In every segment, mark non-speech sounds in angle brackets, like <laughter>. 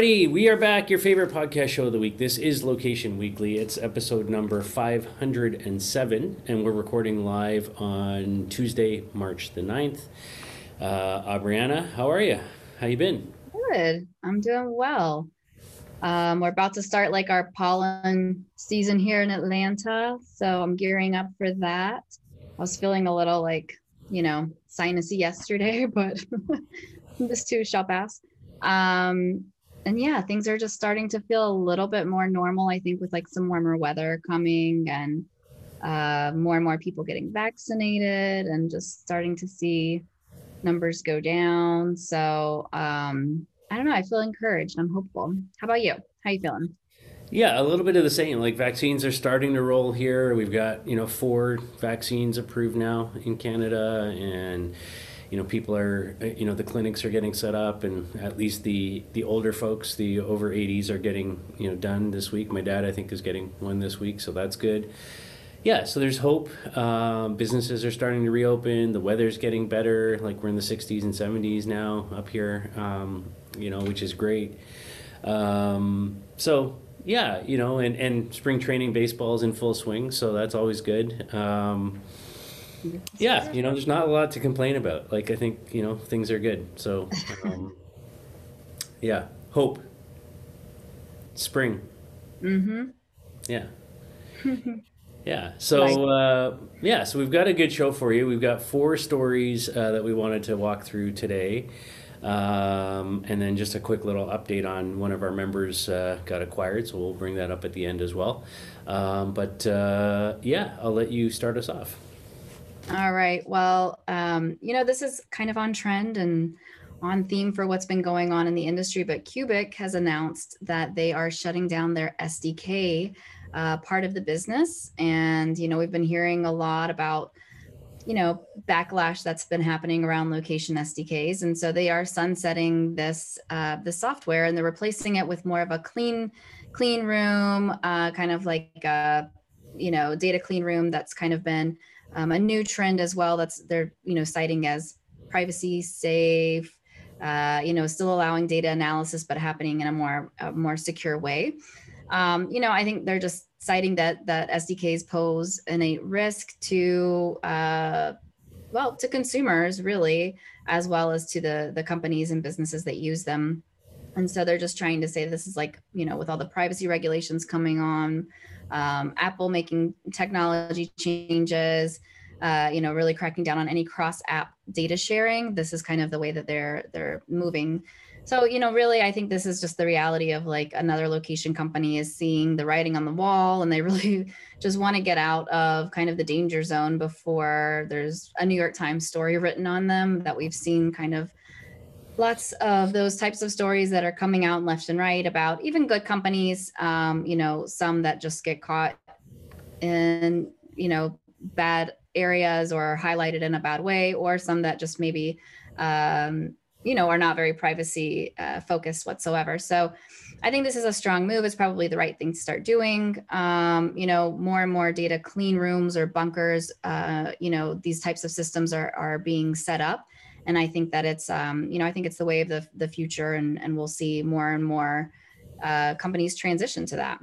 Alrighty, we are back. Your favorite podcast show of the week. This is Location Weekly. It's episode number 507, and we're recording live on Tuesday, March the 9th. Uh, Aubriana, how are you? How you been? Good. I'm doing well. Um, we're about to start like our pollen season here in Atlanta, so I'm gearing up for that. I was feeling a little like, you know, sinusy yesterday, <laughs> but this too shall pass. Um, and yeah, things are just starting to feel a little bit more normal, I think, with like some warmer weather coming and uh, more and more people getting vaccinated and just starting to see numbers go down. So um, I don't know. I feel encouraged. I'm hopeful. How about you? How you feeling? Yeah, a little bit of the same. Like vaccines are starting to roll here. We've got you know four vaccines approved now in Canada, and you know people are you know the clinics are getting set up, and at least the the older folks, the over 80s, are getting you know done this week. My dad, I think, is getting one this week, so that's good. Yeah, so there's hope. Um, businesses are starting to reopen. The weather's getting better. Like we're in the 60s and 70s now up here, um, you know, which is great. Um, so yeah, you know, and, and spring training baseball is in full swing, so that's always good. Yeah, you know, there's not a lot to complain about. Like I think you know things are good. So um, <laughs> yeah, hope. Spring. Mm-hmm. Yeah. <laughs> Yeah. So uh, yeah. So we've got a good show for you. We've got four stories uh, that we wanted to walk through today, um, and then just a quick little update on one of our members uh, got acquired. So we'll bring that up at the end as well. Um, but uh, yeah, I'll let you start us off. All right. Well, um, you know, this is kind of on trend and on theme for what's been going on in the industry, but Cuebiq has announced that they are shutting down their SDK uh, part of the business. And, you know, we've been hearing a lot about, you know, backlash that's been happening around location SDKs. And so they are sunsetting this, uh, the software and they're replacing it with more of a clean, clean room, uh, kind of like, a, you know, data clean room that's kind of been um, a new trend as well. That's they're, you know, citing as privacy safe, uh, you know, still allowing data analysis, but happening in a more, a more secure way um, you know, I think they're just citing that that SDKs pose a risk to uh, well to consumers really, as well as to the the companies and businesses that use them. And so they're just trying to say this is like you know with all the privacy regulations coming on, um, Apple making technology changes. Uh, you know, really cracking down on any cross app data sharing. This is kind of the way that they're they're moving so, you know, really, I think this is just the reality of like another location company is seeing the writing on the wall and they <laughs> really just want to get out of kind of the danger zone before there's a New York Times story written on them that we've seen kind of lots of those types of stories that are coming out left and right about even good companies, um, you know, some that just get caught in, you know, bad areas or highlighted in a bad way, or some that just maybe um, you know, are not very privacy uh, focused whatsoever. So I think this is a strong move. It's probably the right thing to start doing. Um, you know, more and more data clean rooms or bunkers, uh, you know, these types of systems are, are being set up. And I think that it's, um, you know, I think it's the way of the, the future and, and we'll see more and more uh, companies transition to that.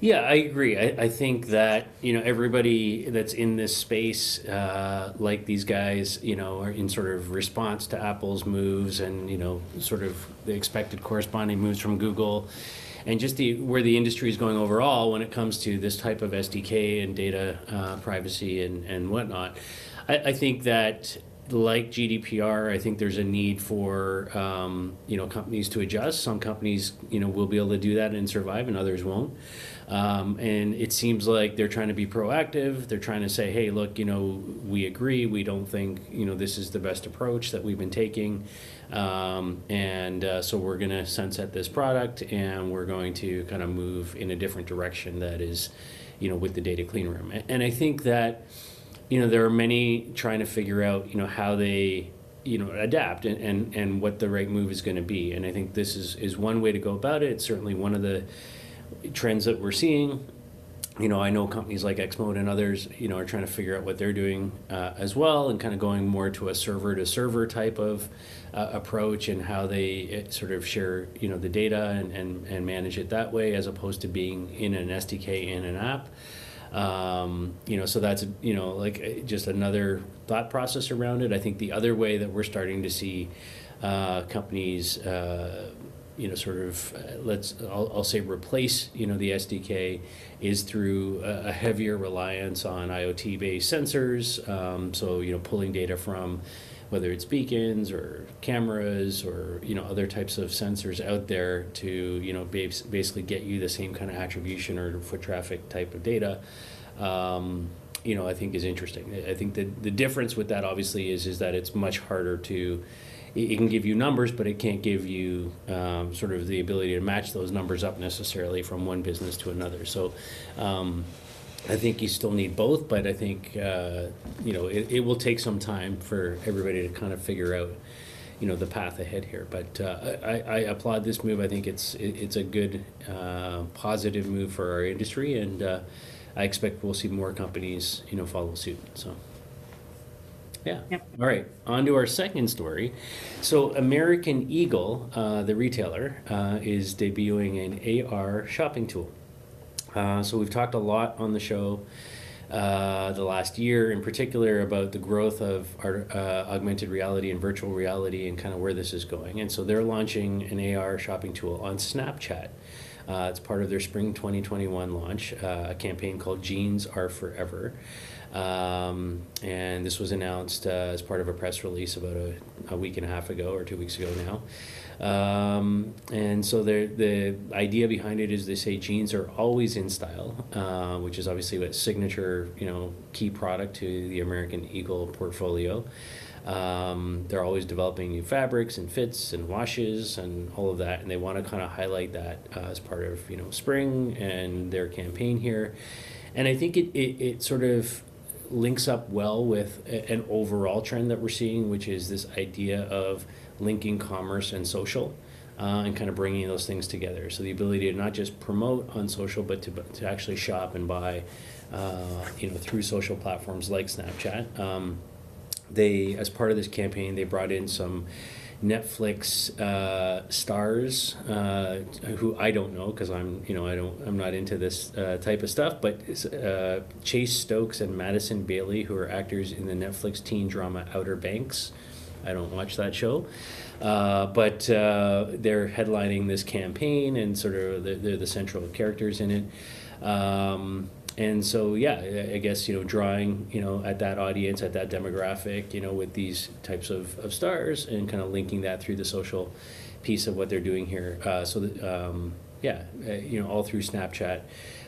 Yeah, I agree. I, I think that you know everybody that's in this space, uh, like these guys, you know, are in sort of response to Apple's moves and you know sort of the expected corresponding moves from Google, and just the where the industry is going overall when it comes to this type of SDK and data uh, privacy and and whatnot. I, I think that like GDPR, I think there's a need for um, you know companies to adjust. Some companies you know will be able to do that and survive, and others won't. Um, and it seems like they're trying to be proactive. They're trying to say, hey, look, you know, we agree. We don't think, you know, this is the best approach that we've been taking. Um, and uh, so we're going to sunset this product and we're going to kind of move in a different direction that is, you know, with the data clean room. And I think that, you know, there are many trying to figure out, you know, how they you know adapt and, and and what the right move is going to be and i think this is is one way to go about it it's certainly one of the trends that we're seeing. you know, I know companies like X-Mode and others, you know, are trying to figure out what they're doing uh, as well, and kind of going more to a server to server type of uh, approach and how they uh, sort of share, you know, the data and, and, and manage it that way, as opposed to being in an SDK in an app. Um, you know, so that's you know like uh, just another thought process around it. I think the other way that we're starting to see uh, companies uh, you know, sort of uh, let's I'll, I'll, say replace you know the SDK is through a, a heavier reliance on IoT-based sensors. Um, so you know, pulling data from whether it's beacons or cameras or you know other types of sensors out there to you know basically get you the same kind of attribution or foot traffic type of data. Um, you know, I think is interesting. I think that the difference with that obviously is is that it's much harder to it, can give you numbers, but it can't give you um, sort of the ability to match those numbers up necessarily from one business to another. So. Um, I think you still need both, but I think uh, you know it, it will take some time for everybody to kind of figure out you know the path ahead here. But uh, I, I, applaud this move. I think it's it, it's a good uh, positive move for our industry, and uh, I expect we'll see more companies you know follow suit. So. Yeah. Yep. All right. On to our second story. So, American Eagle, uh, the retailer, uh, is debuting an AR shopping tool. Uh, so, we've talked a lot on the show uh, the last year, in particular, about the growth of our, uh, augmented reality and virtual reality and kind of where this is going. And so, they're launching an AR shopping tool on Snapchat. Uh, it's part of their spring 2021 launch, a campaign called Jeans Are Forever. Um, and this was announced uh, as part of a press release about a, a, week and a half ago or two weeks ago now. Um, and so the the idea behind it is they say jeans are always in style, uh, which is obviously a signature, you know, key product to the American Eagle portfolio. Um, they're always developing new fabrics and fits and washes and all of that, and they want to kind of highlight that uh, as part of you know spring and their campaign here. And I think it, it, it sort of links up well with a, an overall trend that we're seeing, which is this idea of linking commerce and social. Uh, and kind of bringing those things together. So the ability to not just promote on social, but to, to actually shop and buy, uh, you know, through social platforms like Snapchat. Um, they, as part of this campaign, they brought in some Netflix uh, stars uh, who I don't know because I'm you know I don't I'm not into this uh, type of stuff. But uh, Chase Stokes and Madison Bailey, who are actors in the Netflix teen drama Outer Banks. I don't watch that show, uh, but uh, they're headlining this campaign and sort of they're, they're the central characters in it. Um, and so yeah i guess you know drawing you know at that audience at that demographic you know with these types of, of stars and kind of linking that through the social piece of what they're doing here uh, so that um, yeah uh, you know all through snapchat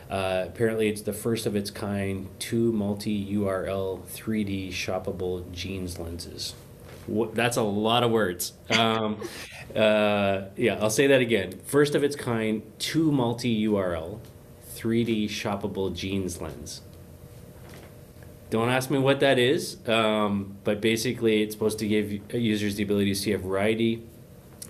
uh, apparently it's the first of its kind two multi url 3d shoppable jeans lenses that's a lot of words. Um, <laughs> uh, yeah, I'll say that again. First of its kind, two multi URL 3D shoppable jeans lens. Don't ask me what that is, um, but basically it's supposed to give users the ability to see a variety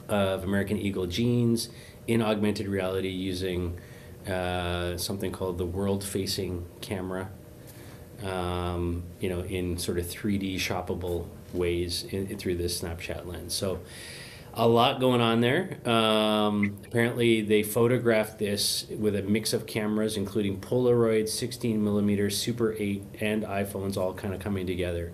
of American Eagle jeans in augmented reality using uh, something called the world-facing camera. Um, you know, in sort of 3D shoppable ways in, in, through this Snapchat lens. So a lot going on there. Um, apparently, they photographed this with a mix of cameras, including Polaroid, 16 millimeter, Super 8, and iPhones, all kind of coming together.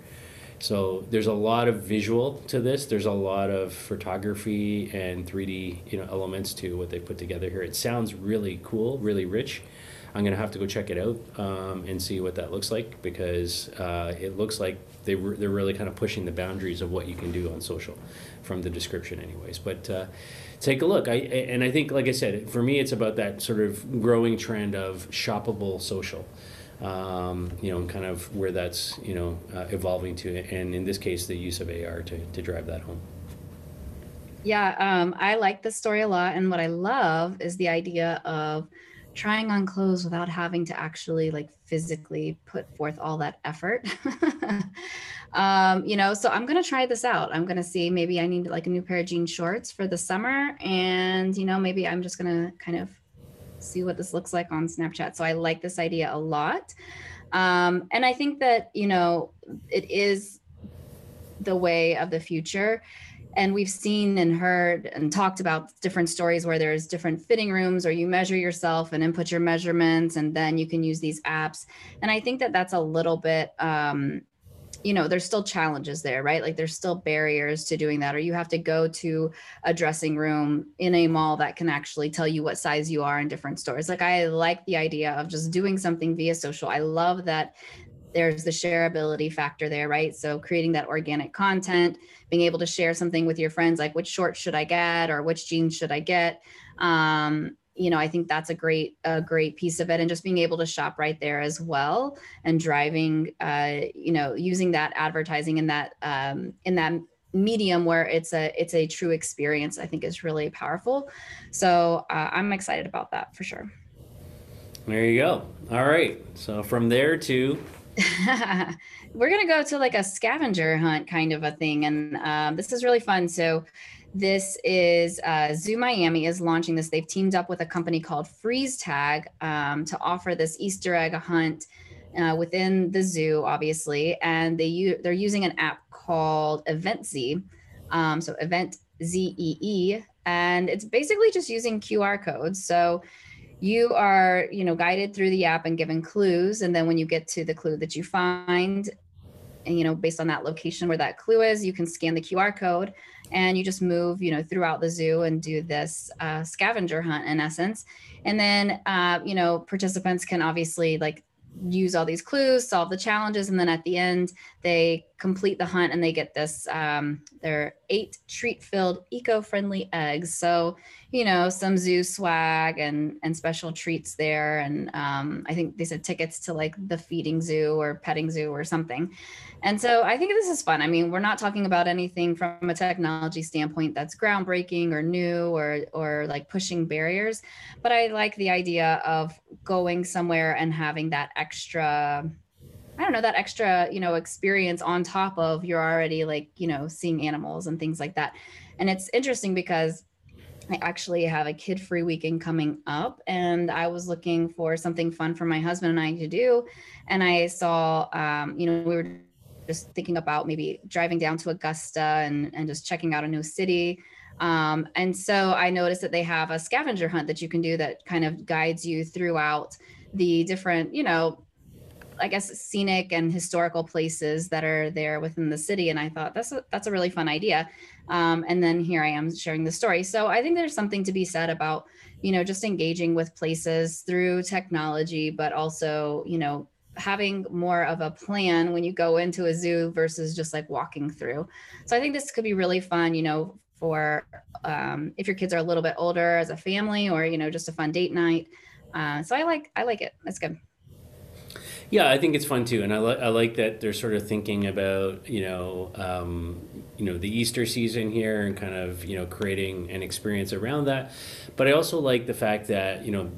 So there's a lot of visual to this. There's a lot of photography and 3D, you know, elements to what they put together here. It sounds really cool, really rich. I'm gonna have to go check it out um, and see what that looks like because uh, it looks like they re- they're really kind of pushing the boundaries of what you can do on social from the description anyways. But uh, take a look. I and i think like i said for me it's about that sort of growing trend of shoppable social um, you know kind of where that's you know uh, evolving to and in this case the use of ar to, to drive that home. Yeah um, i like this story a lot and what i love is the idea of trying on clothes without having to actually like physically put forth all that effort. <laughs> um, you know, so I'm going to try this out. I'm going to see maybe I need like a new pair of jean shorts for the summer. And, you know, maybe I'm just going to kind of see what this looks like on Snapchat. So I like this idea a lot. Um, and I think that, you know, it is the way of the future. And we've seen and heard and talked about different stories where there's different fitting rooms or you measure yourself and input your measurements, and then you can use these apps. And I think that that's a little bit, um, you know there's still challenges there right? Like there's still barriers to doing that or you have to go to a dressing room in a mall that can actually tell you what size you are in different stores. Like i like the idea of just doing something via social. I love that there's the shareability factor there right so creating that organic content being able to share something with your friends like which shorts should i get or which jeans should i get um, you know, I think that's a great a great piece of it, and just being able to shop right there as well, and driving, uh, you know, using that advertising in that um, in that medium where it's a it's a true experience, I think is really powerful. So uh, I'm excited about that for sure. There you go. All right. So from there to <laughs> we're gonna go to like a scavenger hunt kind of a thing, and um, this is really fun. So this is uh, Zoo Miami is launching this. They've teamed up with a company called Freeze Tag um, to offer this Easter egg hunt uh, within the zoo, obviously, and they they're using an app called Eventzee, um, so Event Z E E, and it's basically just using QR codes. So you are you know guided through the app and given clues. And then when you get to the clue that you find and you know based on that location where that clue is you can scan the qr code and you just move you know throughout the zoo and do this uh, scavenger hunt in essence. And then uh, you know participants can obviously like use all these clues solve the challenges. And then at the end they complete the hunt and they get this um, their eight treat filled eco-friendly eggs. So you know some zoo swag and and special treats there. And um, i think they said tickets to like the feeding zoo or petting zoo or something. And so i think this is fun. I mean we're not talking about anything from a technology standpoint that's groundbreaking or new or or like pushing barriers. But i like the idea of going somewhere and having that extra I don't know, that extra, you know, experience on top of you're already like, you know, seeing animals and things like that. And it's interesting because I actually have a kid free weekend coming up, and I was looking for something fun for my husband and I to do. And I saw, um, you know, we were just thinking about maybe driving down to Augusta and, and just checking out a new city. Um, and so I noticed that they have a scavenger hunt that you can do that kind of guides you throughout the different, you know, I guess scenic and historical places that are there within the city. And I thought that's a, that's a really fun idea. Um, and then here I am sharing the story. So I think there's something to be said about, you know, just engaging with places through technology, but also, you know, having more of a plan when you go into a zoo versus just like walking through. So I think this could be really fun, you know, for um, if your kids are a little bit older as a family or, you know, just a fun date night. Uh, so I like, I like it. That's good. Yeah, I think it's fun too, and I, li- I like that they're sort of thinking about you know um, you know the Easter season here and kind of you know creating an experience around that. But I also like the fact that you know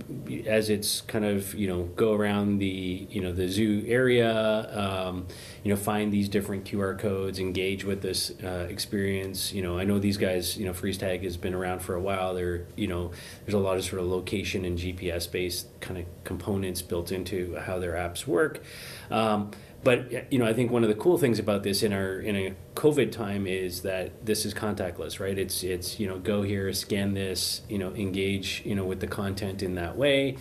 as it's kind of you know go around the you know the zoo area, um, you know find these different QR codes, engage with this uh, experience. You know I know these guys. You know Freeze Tag has been around for a while. They're you know there's a lot of sort of location and GPS based kind of components built into how their apps work work. Um, but you know, I think one of the cool things about this in our in a COVID time is that this is contactless, right? It's it's you know go here, scan this, you know, engage you know with the content in that way,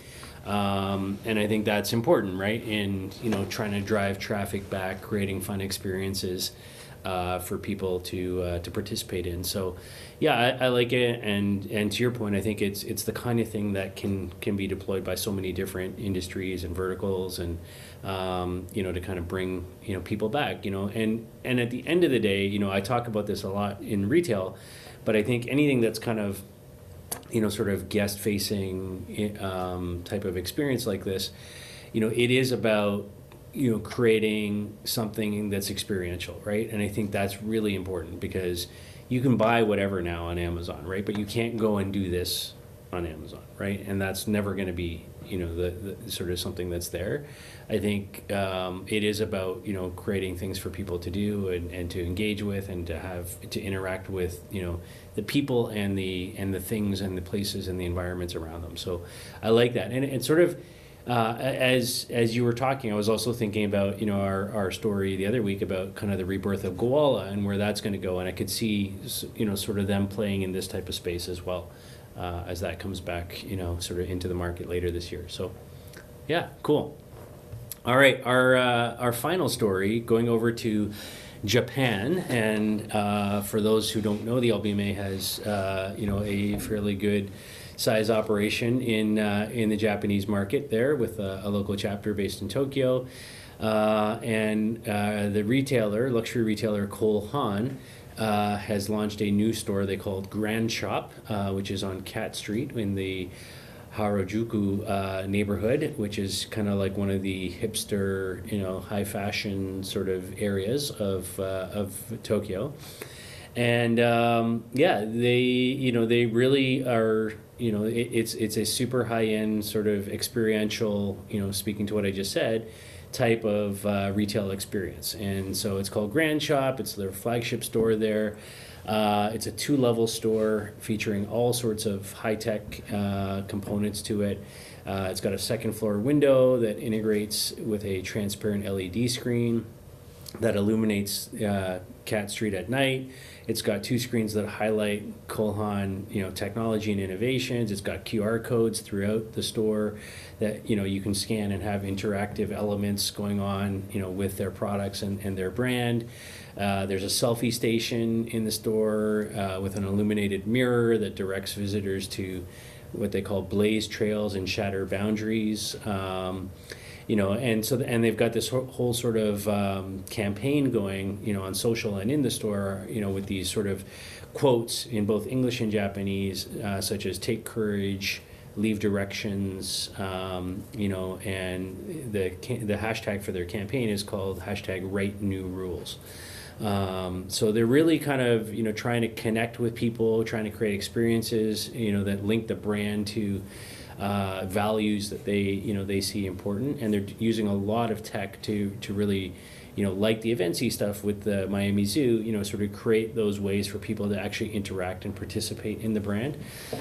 um, and I think that's important, right? In you know trying to drive traffic back, creating fun experiences uh, for people to uh, to participate in. So, yeah, I, I, like it, and and to your point, I think it's it's the kind of thing that can can be deployed by so many different industries and verticals, and um, you know to kind of bring you know people back, you know, and and at the end of the day, you know, I talk about this a lot in retail, but I think anything that's kind of you know sort of guest facing um, type of experience like this, you know, it is about you know creating something that's experiential right? And i think that's really important because you can buy whatever now on amazon right? But you can't go and do this on amazon right? And that's never going to be you know the, the sort of something that's there. I think um, it is about you know creating things for people to do and, and to engage with and to have to interact with you know the people and the and the things and the places and the environments around them. So I like that and sort of. Uh, as as you were talking, I was also thinking about you know our, our story the other week about kind of the rebirth of Gowalla and where that's going to go, and I could see you know sort of them playing in this type of space as well uh, as that comes back you know sort of into the market later this year. So yeah, cool. All right, our uh, our final story going over to Japan, and uh, for those who don't know, the LBMA has uh, you know a fairly good size operation in uh, in the Japanese market there with a, a local chapter based in Tokyo. Uh, and the retailer, luxury retailer Cole Haan, uh, has launched a new store they called Grand Shop, uh, which is on Cat Street in the Harajuku uh, neighborhood, which is kind of like one of the hipster, you know, high fashion sort of areas of uh, of Tokyo. And um, yeah, they you know they really are you know it, it's it's a super high end sort of experiential you know speaking to what I just said type of uh, retail experience. And so it's called Grand Shop. It's their flagship store there. Uh, it's a two level store featuring all sorts of high tech uh, components to it. Uh, it's got a second floor window that integrates with a transparent LED screen that illuminates uh, Cat Street at night. It's got two screens that highlight Cole Haan, you know, technology and innovations. It's got QR codes throughout the store that you know you can scan and have interactive elements going on, you know, with their products and, and their brand. Uh, there's a selfie station in the store uh, with an illuminated mirror that directs visitors to what they call blaze trails and shatter boundaries. Um, you know, and so and they've got this whole sort of um, campaign going, you know, on social and in the store, you know, with these sort of quotes in both English and Japanese, uh, such as "Take courage." leave directions, um, you know, and the the hashtag for their campaign is called hashtag Write New Rules. Um, so they're really kind of you know trying to connect with people, trying to create experiences, you know, that link the brand to uh, values that they you know they see important, and they're using a lot of tech to to really you know like the Eventzee stuff with the Miami Zoo, you know, sort of create those ways for people to actually interact and participate in the brand.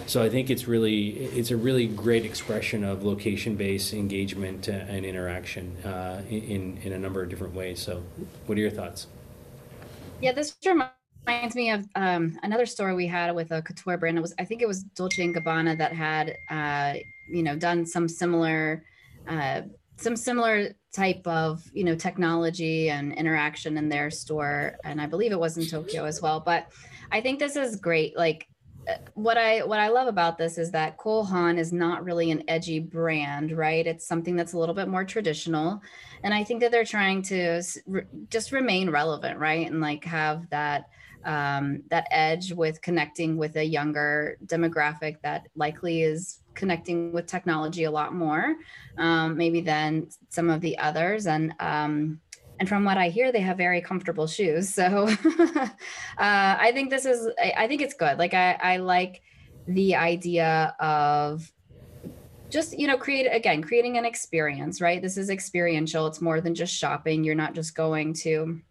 So I think it's really it's a really great expression of location based engagement and interaction uh, in in a number of different ways. So, what are your thoughts? Yeah, this reminds me of um, another store we had with a couture brand. It was, I think it was Dolce and Gabbana that had, uh, you know, done some similar, uh, some similar type of, you know, technology and interaction in their store, and I believe it was in Tokyo as well. But I think this is great. Like, uh, what I what I love about this is that Cole Haan is not really an edgy brand, right? It's something that's a little bit more traditional, and I think that they're trying to just remain relevant, right? And like have that um, that edge with connecting with a younger demographic that likely is connecting with technology a lot more, um, maybe than some of the others. And um, and from what I hear, they have very comfortable shoes. <laughs> So uh, I think this is I, I think it's good. Like I, I like the idea of just you know create again creating an experience right this is experiential it's more than just shopping you're not just going to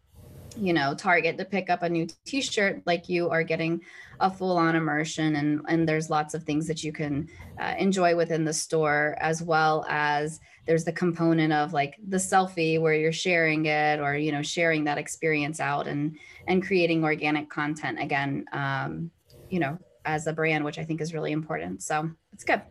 you know target to pick up a new t-shirt like you are getting a full-on immersion and and there's lots of things that you can uh, enjoy within the store as well as there's the component of like the selfie where you're sharing it or you know sharing that experience out and and creating organic content again um, you know as a brand which i think is really important. So it's good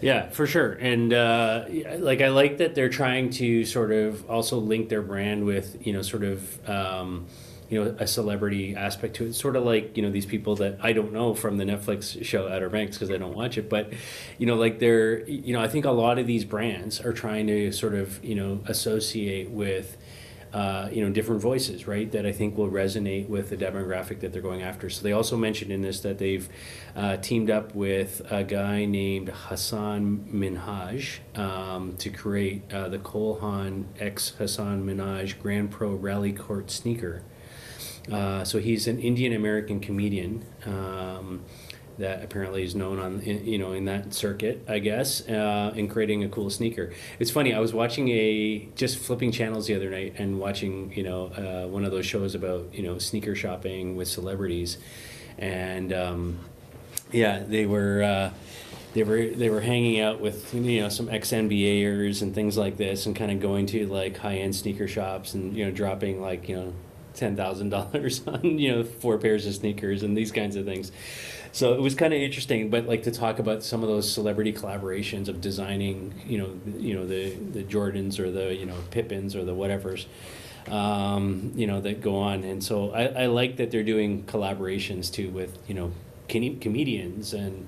yeah, for sure. And uh, like I like that they're trying to sort of also link their brand with you know sort of. Um, you know a celebrity aspect to it sort of like you know these people that i don't know from the netflix show outer banks because i don't watch it but you know like they're you know i think a lot of these brands are trying to sort of you know associate with uh, you know different voices right that i think will resonate with the demographic that they're going after. So they also mentioned in this that they've uh, teamed up with a guy named hasan minhaj um, to create uh, the Cole Haan x hasan minhaj grand pro rally court sneaker. Uh, so he's an indian american comedian um, that apparently is known on you know in that circuit, I guess, uh, in creating a cool sneaker. It's funny. I was watching a just flipping channels the other night and watching you know uh, one of those shows about you know sneaker shopping with celebrities, and um, yeah, they were. Uh, they were they were hanging out with you know some ex NBAers and things like this, and kind of going to like high end sneaker shops and you know dropping like you know ten thousand dollars <laughs> on you know four pairs of sneakers and these kinds of things. So it was kind of interesting, but like to talk about some of those celebrity collaborations of designing, you know, you know the the Jordans or the you know Pippens or the whatever's, um, you know that go on. And so I, I like that they're doing collaborations too with you know com- comedians and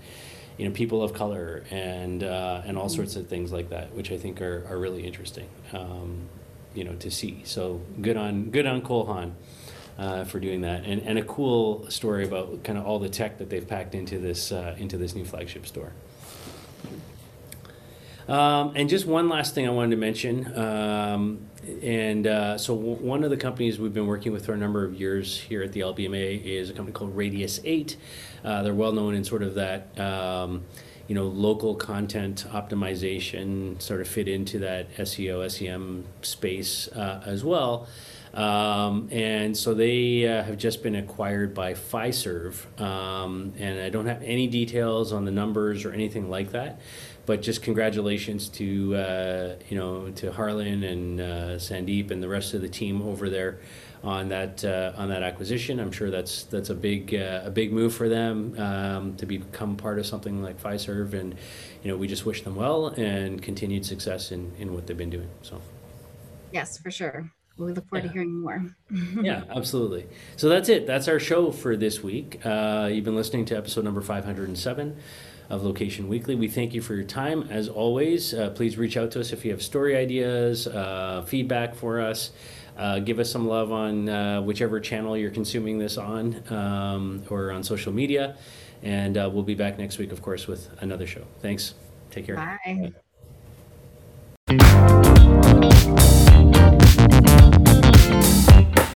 you know people of color and uh, and all sorts of things like that, which I think are, are really interesting, um, you know, to see. So good on good on Cole Haan uh, for doing that, and and a cool story about kind of all the tech that they've packed into this uh, into this new flagship store. Um, and just one last thing I wanted to mention. Um, and uh, so, w- one of the companies we've been working with for a number of years here at the LBMA is a company called Radius 8. Uh, they're well known in sort of that. Um, you know, local content optimization sort of fit into that SEO, SEM space uh, as well. Um, and so they uh, have just been acquired by Fiserv. Um, and I don't have any details on the numbers or anything like that but just congratulations to uh, you know to Harlan and uh, Sandeep and the rest of the team over there on that uh, on that acquisition. I'm sure that's that's a big uh, a big move for them um, to become part of something like Fiserv, and you know we just wish them well and continued success in in what they've been doing. So. Yes, for sure. We look forward yeah. to hearing more. <laughs> yeah, absolutely. So that's it. That's our show for this week. Uh, you've been listening to episode number 507 of Location Weekly. We thank you for your time. As always, uh, please reach out to us if you have story ideas, uh, feedback for us. Uh, give us some love on uh, whichever channel you're consuming this on um, or on social media. And uh, we'll be back next week, of course, with another show. Thanks. Take care. Bye. Bye.